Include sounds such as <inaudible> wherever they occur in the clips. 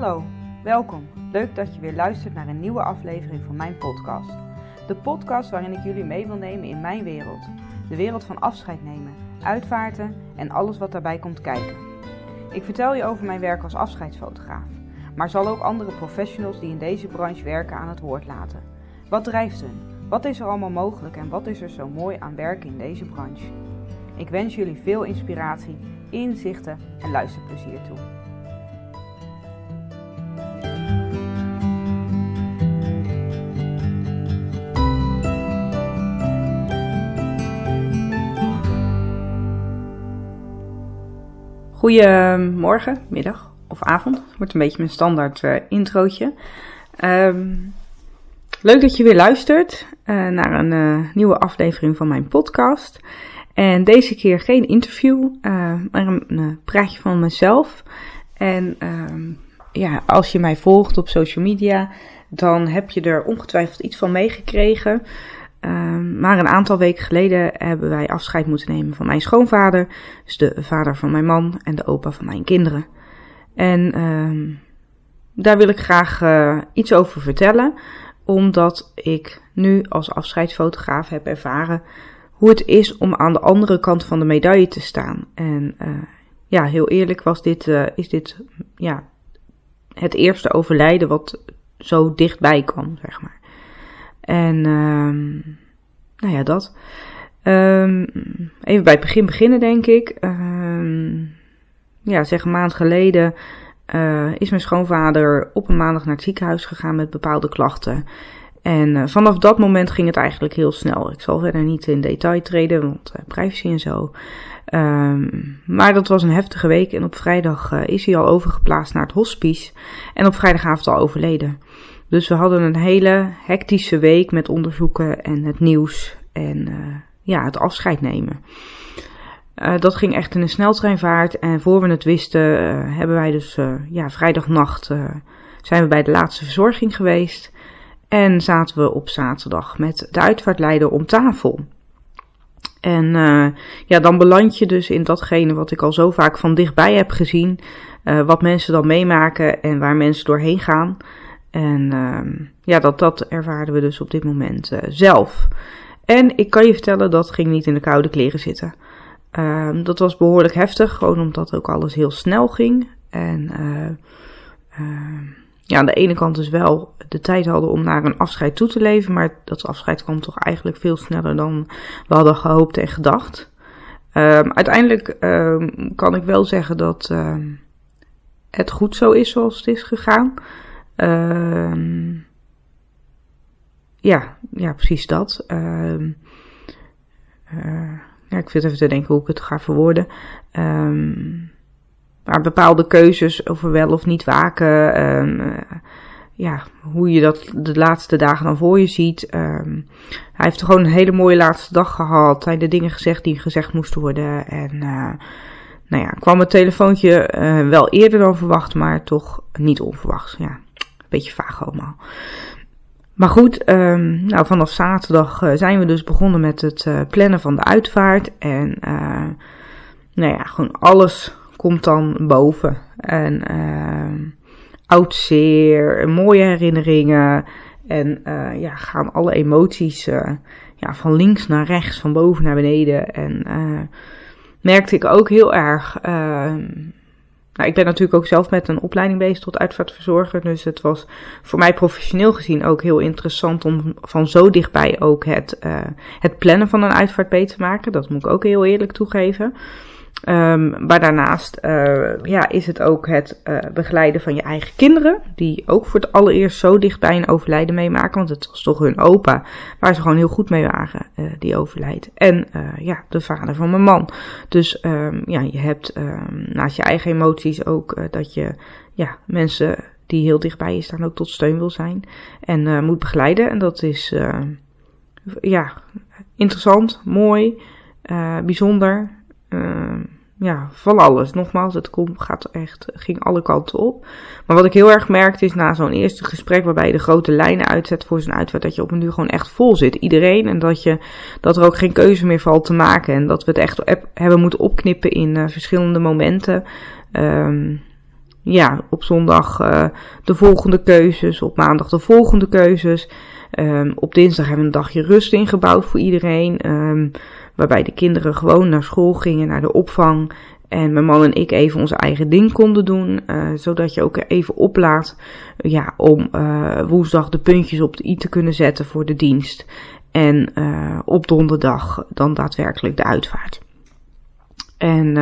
Hallo, welkom. Leuk dat je weer luistert naar een nieuwe aflevering van mijn podcast. De podcast waarin ik jullie mee wil nemen in mijn wereld. De wereld van afscheid nemen, uitvaarten en alles wat daarbij komt kijken. Ik vertel je over mijn werk als afscheidsfotograaf, maar zal ook andere professionals die in deze branche werken aan het woord laten. Wat drijft hun? Wat is er allemaal mogelijk en wat is er zo mooi aan werken in deze branche? Ik wens jullie veel inspiratie, inzichten en luisterplezier toe. Goedemorgen, middag of avond. Wordt een beetje mijn standaard uh, introotje. Um, leuk dat je weer luistert uh, naar een uh, nieuwe aflevering van mijn podcast. En deze keer geen interview, maar een praatje van mezelf. En um, ja, als je mij volgt op social media, dan heb je er ongetwijfeld iets van meegekregen. Um, maar een aantal weken geleden hebben wij afscheid moeten nemen van mijn schoonvader, dus de vader van mijn man en de opa van mijn kinderen. En um, daar wil ik graag uh, iets over vertellen, omdat ik nu als afscheidsfotograaf heb ervaren hoe het is om aan de andere kant van de medaille te staan. En uh, ja, heel eerlijk was dit, uh, is dit ja, het eerste overlijden wat zo dichtbij kwam, zeg maar. En um, nou ja, dat. Um, even bij het begin beginnen, denk ik. Um, ja, zeg een maand geleden uh, is mijn schoonvader op een maandag naar het ziekenhuis gegaan met bepaalde klachten. En uh, vanaf dat moment ging het eigenlijk heel snel. Ik zal verder niet in detail treden, want uh, privacy en zo. Maar dat was een heftige week en op vrijdag is hij al overgeplaatst naar het hospice. En op vrijdagavond al overleden. Dus we hadden een hele hectische week met onderzoeken en het nieuws en uh, ja, het afscheid nemen. Uh, dat ging echt in een sneltreinvaart en voor we het wisten uh, hebben wij dus ja, vrijdagnacht zijn we bij de laatste verzorging geweest. En zaten we op zaterdag met de uitvaartleider om tafel. En ja, dan beland je dus in datgene wat ik al zo vaak van dichtbij heb gezien. wat mensen dan meemaken en waar mensen doorheen gaan. En uh, ja, dat, dat ervaren we dus op dit moment uh, zelf. En ik kan je vertellen, dat ging niet in de koude kleren zitten. Uh, dat was behoorlijk heftig, gewoon omdat ook alles heel snel ging. En uh, ja, aan de ene kant dus wel de tijd hadden om naar een afscheid toe te leven. Maar dat afscheid kwam toch eigenlijk veel sneller dan we hadden gehoopt en gedacht. Uiteindelijk kan ik wel zeggen dat het goed zo is zoals het is gegaan. Uh, ja, ja, precies dat. Uh, ja, ik zit even te denken hoe ik het ga verwoorden. Um, maar bepaalde keuzes over wel of niet waken. Um, ja, hoe je dat de laatste dagen dan voor je ziet. hij heeft gewoon een hele mooie laatste dag gehad. Hij de dingen gezegd die gezegd moesten worden. En nou ja, kwam het telefoontje wel eerder dan verwacht, maar toch niet onverwachts. Ja, beetje vaag allemaal. Maar goed, um, nou, vanaf zaterdag uh, zijn we dus begonnen met het uh, plannen van de uitvaart. En uh, nou ja, gewoon alles komt dan boven. En oud zeer, mooie herinneringen. En ja, gaan alle emoties ja, van links naar rechts, van boven naar beneden. En merkte ik ook heel erg ehm, nou, ik ben natuurlijk ook zelf met een opleiding bezig tot uitvaartverzorger. Dus het was voor mij professioneel gezien ook heel interessant om van zo dichtbij ook het, uh, het plannen van een uitvaart beter te maken. Dat moet ik ook heel eerlijk toegeven. Um, maar daarnaast uh, ja, is het ook het uh, begeleiden van je eigen kinderen. Die ook voor het allereerst zo dichtbij een overlijden meemaken. Want het was toch hun opa waar ze gewoon heel goed mee waren uh, die overlijdt. En ja, de vader van mijn man. Dus um, ja, je hebt um, naast je eigen emoties ook dat je ja, mensen die heel dichtbij je staan ook tot steun wil zijn. En moet begeleiden. En dat is ja, interessant, mooi, bijzonder. Uh, ja, van alles. Nogmaals, het kom, gaat echt, ging alle kanten op. Maar wat ik heel erg merkte is na zo'n eerste gesprek waarbij je de grote lijnen uitzet voor zo'n uitvaart, dat je op een nu gewoon echt vol zit. Iedereen. En dat, je, dat er ook geen keuze meer valt te maken. En dat we het echt hebben moeten opknippen in uh, verschillende momenten. Um, ja, op zondag de volgende keuzes, op maandag de volgende keuzes. Um, op dinsdag hebben we een dagje rust ingebouwd voor iedereen. Um, waarbij de kinderen gewoon naar school gingen, naar de opvang. En mijn man en ik even onze eigen ding konden doen. Uh, zodat je ook even oplaat. Ja, om uh, woensdag de puntjes op de i te kunnen zetten voor de dienst. En uh, op donderdag dan daadwerkelijk de uitvaart. En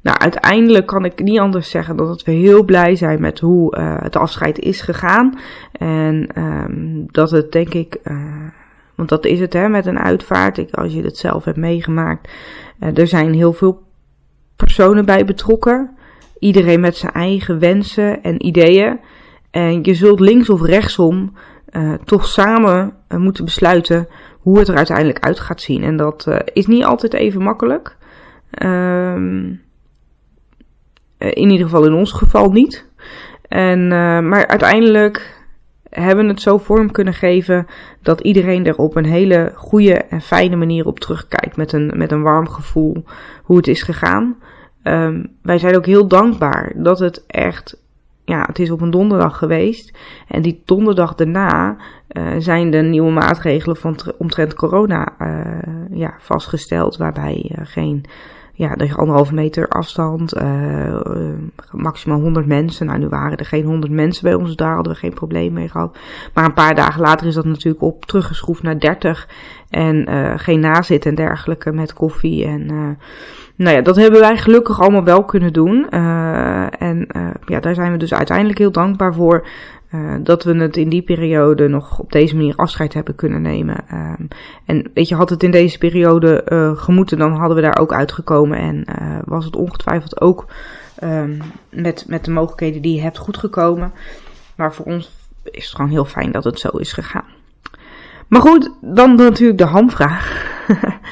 nou, uiteindelijk kan ik niet anders zeggen dan dat we heel blij zijn met hoe het afscheid is gegaan. En um, dat het denk ik want dat is het hè, met een uitvaart. Ik, als je het zelf hebt meegemaakt. Uh, er zijn heel veel personen bij betrokken. Iedereen met zijn eigen wensen en ideeën. En je zult links of rechtsom uh, toch samen uh, moeten besluiten hoe het er uiteindelijk uit gaat zien. En dat is niet altijd even makkelijk. Ehm, in ieder geval in ons geval niet. En, maar uiteindelijk hebben het zo vorm kunnen geven dat iedereen er op een hele goede en fijne manier op terugkijkt. Met een, met een warm gevoel hoe het is gegaan. Um, wij zijn ook heel dankbaar dat het echt, ja, het is op een donderdag geweest. En die donderdag daarna uh, zijn de nieuwe maatregelen van omtrent corona uh, ja, vastgesteld. Waarbij uh, geen ja, de anderhalve meter afstand, uh, maximaal 100 mensen. Nou, nu waren er geen 100 mensen bij ons, daar hadden we geen probleem mee gehad. Maar een paar dagen later is dat natuurlijk op teruggeschroefd naar 30. En uh, geen nazit en dergelijke met koffie. En uh, nou ja, dat hebben wij gelukkig allemaal wel kunnen doen. en ja, daar zijn we dus uiteindelijk heel dankbaar voor. Dat we het in die periode nog op deze manier afscheid hebben kunnen nemen. Um, en weet je, had het in deze periode gemoeten, dan hadden we daar ook uitgekomen. En was het ongetwijfeld ook um, met, met de mogelijkheden die je hebt goed gekomen. Maar voor ons is het gewoon heel fijn dat het zo is gegaan. Maar goed, dan natuurlijk de hamvraag. <laughs>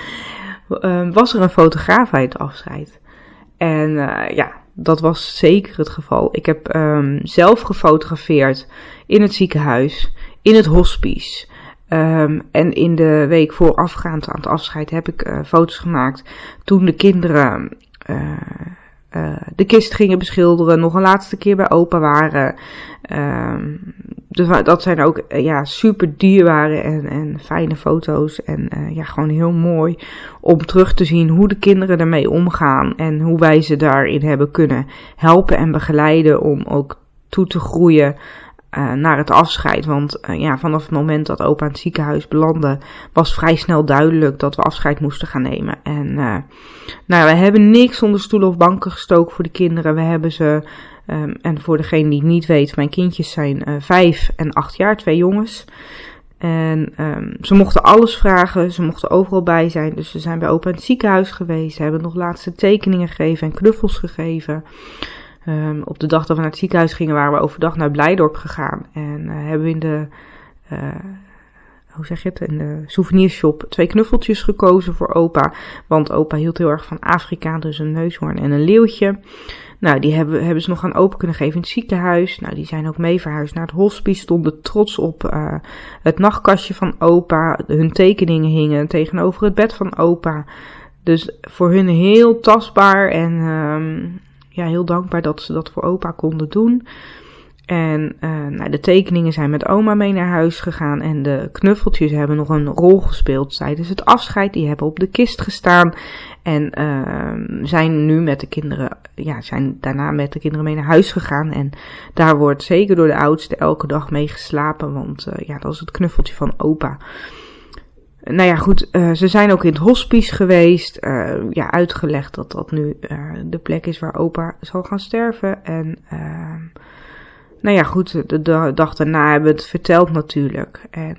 Ehm, was er een fotograaf bij het afscheid? En ja, dat was zeker het geval. Ik heb um, zelf gefotografeerd in het ziekenhuis, in het hospice. Um, en in de week voorafgaand aan het afscheid heb ik uh, foto's gemaakt toen de kinderen uh, de kist gingen beschilderen, nog een laatste keer bij opa waren. Um, dus dat zijn ook uh, ja, super dierbare en, en fijne foto's. En uh, ja, gewoon heel mooi om terug te zien hoe de kinderen ermee omgaan. En hoe wij ze daarin hebben kunnen helpen en begeleiden om ook toe te groeien uh, naar het afscheid. Want uh, ja, vanaf het moment dat opa in het ziekenhuis belandde, was vrij snel duidelijk dat we afscheid moesten gaan nemen. En uh, nou, we hebben niks onder stoelen of banken gestoken voor de kinderen. We hebben ze, um, en voor degene die het niet weet, mijn kindjes zijn vijf en acht jaar, twee jongens. En um, ze mochten alles vragen, ze mochten overal bij zijn. Dus ze zijn bij opa in het ziekenhuis geweest. Ze hebben nog laatste tekeningen gegeven en knuffels gegeven. Um, op de dag dat we naar het ziekenhuis gingen, waren we overdag naar Blijdorp gegaan. En uh, hebben we in de, uh, hoe zeg je het, in de souvenirshop twee knuffeltjes gekozen voor opa. Want opa hield heel erg van Afrika, dus een neushoorn en een leeuwtje. Nou, die hebben, hebben ze nog aan open kunnen geven in het ziekenhuis. Nou, die zijn ook mee verhuisd naar het hospice, stonden trots op uh, het nachtkastje van opa. Hun tekeningen hingen tegenover het bed van opa. Dus voor hun heel tastbaar en um, ja, heel dankbaar dat ze dat voor opa konden doen. En uh, nou, de tekeningen zijn met oma mee naar huis gegaan. En de knuffeltjes hebben nog een rol gespeeld tijdens het afscheid. Die hebben op de kist gestaan. En uh, zijn nu met de kinderen, ja, zijn daarna met de kinderen mee naar huis gegaan. En daar wordt zeker door de oudste elke dag mee geslapen. Want uh, ja, dat is het knuffeltje van opa. Nou ja, goed, uh, ze zijn ook in het hospice geweest. Uh, ja, uitgelegd dat dat nu uh, de plek is waar opa zal gaan sterven. En nou ja, goed, de, de, dag daarna hebben we het verteld natuurlijk. En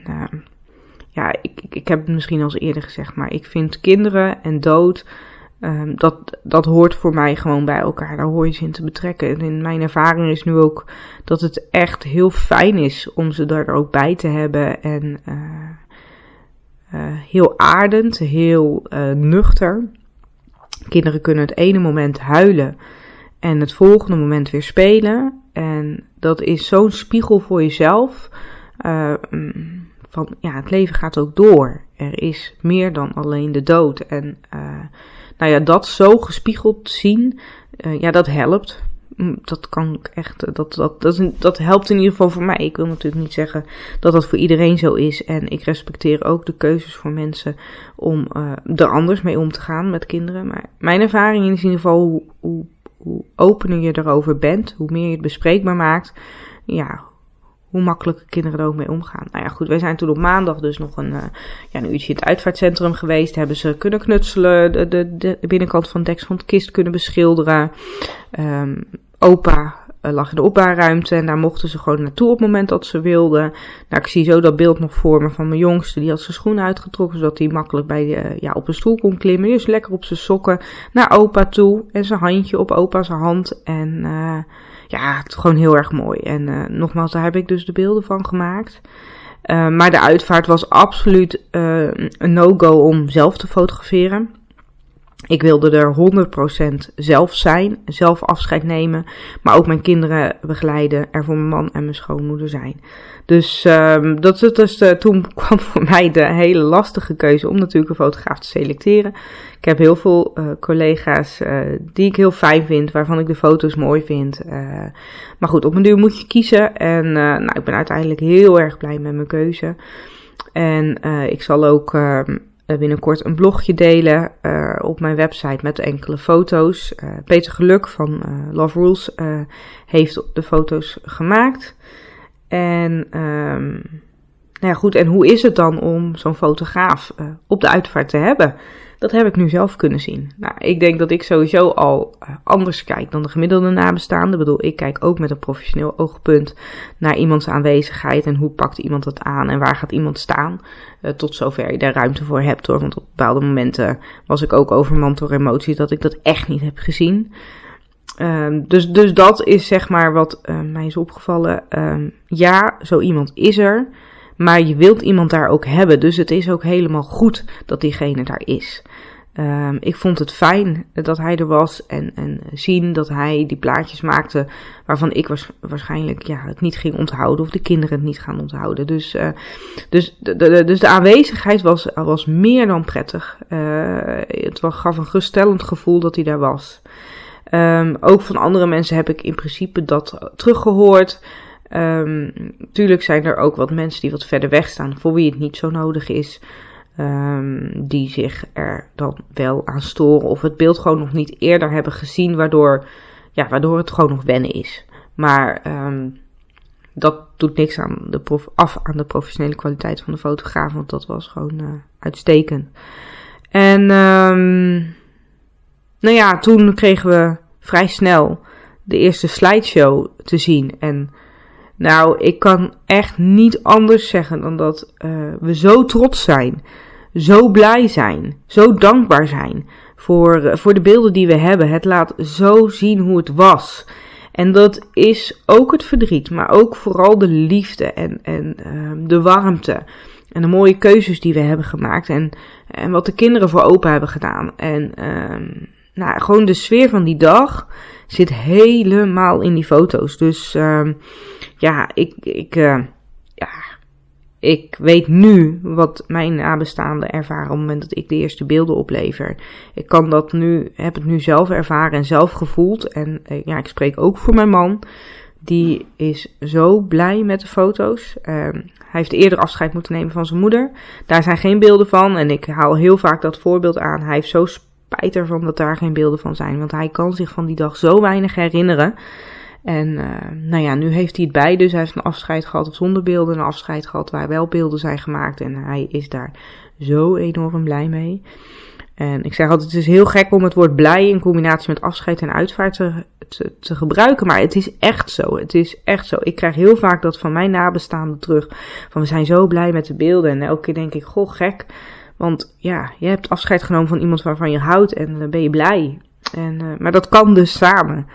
ja, ik, ik heb het misschien al eerder gezegd, maar ik vind kinderen en dood, um, dat, dat hoort voor mij gewoon bij elkaar. Daar hoor je ze in te betrekken. En in mijn ervaring is nu ook dat het echt heel fijn is om ze er ook bij te hebben. En uh, heel aardend, heel uh, nuchter. Kinderen kunnen het ene moment huilen en het volgende moment weer spelen. En dat is zo'n spiegel voor jezelf. Uh, van ja, het leven gaat ook door. Er is meer dan alleen de dood. En nou ja, dat zo gespiegeld zien, ja, dat helpt. Mm, dat kan ik echt, dat, dat, dat, dat helpt in ieder geval voor mij. Ik wil natuurlijk niet zeggen dat dat voor iedereen zo is. En ik respecteer ook de keuzes voor mensen om uh, er anders mee om te gaan met kinderen. Maar mijn ervaring is in ieder geval hoe, hoe, hoe opener je erover bent, hoe meer je het bespreekbaar maakt, ja, hoe makkelijk kinderen er ook mee omgaan. Nou ja, goed, wij zijn toen op maandag dus nog een, uh, ja, een uurtje in het uitvaartcentrum geweest. Hebben ze kunnen knutselen, de, de, de binnenkant van het deks van kist kunnen beschilderen. Um, opa uh, lag in de opbaarruimte en daar mochten ze gewoon naartoe op het moment dat ze wilden. Nou, ik zie zo dat beeld nog voor me van mijn jongste. Die had zijn schoenen uitgetrokken, zodat hij makkelijk bij, uh, ja, op een stoel kon klimmen. Dus lekker op zijn sokken naar opa toe en zijn handje op opa's hand. En ja, het gewoon heel erg mooi. En uh, nogmaals, daar heb ik dus de beelden van gemaakt. Uh, maar de uitvaart was absoluut uh, een no-go om zelf te fotograferen. Ik wilde er 100% zelf zijn, zelf afscheid nemen, maar ook mijn kinderen begeleiden, er voor mijn man en mijn schoonmoeder zijn. Dus um, dat, dat dus, uh, toen <laughs> kwam voor mij de hele lastige keuze om natuurlijk een fotograaf te selecteren. Ik heb heel veel uh, collega's uh, die ik heel fijn vind, waarvan ik de foto's mooi vind. maar goed, op een duur moet je kiezen en nou, ik ben uiteindelijk heel erg blij met mijn keuze. En ik zal ook ehm, binnenkort een blogje delen uh, op mijn website met enkele foto's. Uh, Peter Geluk van Love Rules heeft de foto's gemaakt. En, um, nou ja, goed, en hoe is het dan om zo'n fotograaf op de uitvaart te hebben? Dat heb ik nu zelf kunnen zien. Nou, ik denk dat ik sowieso al uh, anders kijk dan de gemiddelde nabestaande. Ik bedoel, ik kijk ook met een professioneel oogpunt naar iemands aanwezigheid en hoe pakt iemand dat aan en waar gaat iemand staan. Uh, tot zover je daar ruimte voor hebt hoor. Want op bepaalde momenten was ik ook overmand door emoties dat ik dat echt niet heb gezien. Um, dus, dus dat is zeg maar wat uh, mij is opgevallen. Um, ja, zo iemand is er. Maar je wilt iemand daar ook hebben. Dus het is ook helemaal goed dat diegene daar is. Um, ik vond het fijn dat hij er was en, en zien dat hij die plaatjes maakte waarvan ik was, waarschijnlijk ja, het niet ging onthouden of de kinderen het niet gaan onthouden. Dus, uh, dus, de, dus de aanwezigheid was, was meer dan prettig. Uh, het was, gaf een geruststellend gevoel dat hij daar was. Um, ook van andere mensen heb ik in principe dat teruggehoord. Um, tuurlijk zijn er ook wat mensen die wat verder weg staan, voor wie het niet zo nodig is. Um, die zich er dan wel aan storen of het beeld gewoon nog niet eerder hebben gezien, waardoor, ja, waardoor het gewoon nog wennen is. Maar um, dat doet niks aan de prof, af aan de professionele kwaliteit van de fotograaf, want dat was gewoon uh, uitstekend. En nou ja, toen kregen we vrij snel de eerste slideshow te zien. En nou, ik kan echt niet anders zeggen dan dat uh, we zo trots zijn, zo blij zijn, zo dankbaar zijn voor, uh, voor de beelden die we hebben. Het laat zo zien hoe het was. En dat is ook het verdriet, maar ook vooral de liefde en, en uh, de warmte. En de mooie keuzes die we hebben gemaakt. En, en wat de kinderen voor open hebben gedaan. En nou, gewoon de sfeer van die dag zit helemaal in die foto's. Dus um, ja, ik, ik, uh, ja, ik weet nu wat mijn nabestaanden ervaren op het moment dat ik de eerste beelden oplever. Ik kan dat nu, heb het nu zelf ervaren en zelf gevoeld. En uh, ja, ik spreek ook voor mijn man. Die is zo blij met de foto's. Um, hij heeft eerder afscheid moeten nemen van zijn moeder. Daar zijn geen beelden van. En ik haal heel vaak dat voorbeeld aan. Hij heeft zo spijt ervan dat daar geen beelden van zijn. Want hij kan zich van die dag zo weinig herinneren. En uh, nou ja, nu heeft hij het bij. Dus hij heeft een afscheid gehad zonder beelden. Een afscheid gehad waar wel beelden zijn gemaakt. En hij is daar zo enorm blij mee. En ik zeg altijd, het is heel gek om het woord blij in combinatie met afscheid en uitvaart te, te, te, gebruiken. Maar het is echt zo. Het is echt zo. Ik krijg heel vaak dat van mijn nabestaanden terug. Van we zijn zo blij met de beelden. En elke keer denk ik, goh gek. Want ja, je hebt afscheid genomen van iemand waarvan je houdt en dan ben je blij. En, uh, maar dat kan dus samen.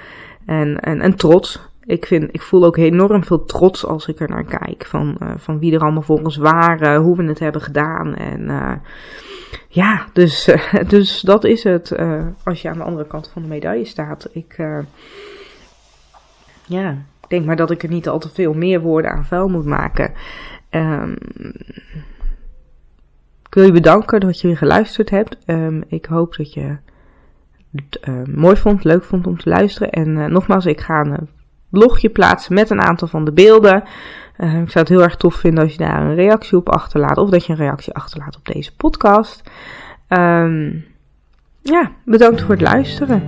En, en, en trots. Ik, vind, ik voel ook enorm veel trots als ik er naar kijk. Van, uh, van wie er allemaal voor ons waren, hoe we het hebben gedaan. En uh, ja, dus, <laughs> dus dat is het als je aan de andere kant van de medaille staat. Ik, ja, denk maar dat ik er niet al te veel meer woorden aan vuil moet maken. Um, ik wil je bedanken dat je weer geluisterd hebt. Um, ik hoop dat je het mooi vond, leuk vond om te luisteren. En nogmaals, ik ga een blogje plaatsen met een aantal van de beelden. ik zou het heel erg tof vinden als je daar een reactie op achterlaat. Of dat je een reactie achterlaat op deze podcast. Ja, bedankt voor het luisteren.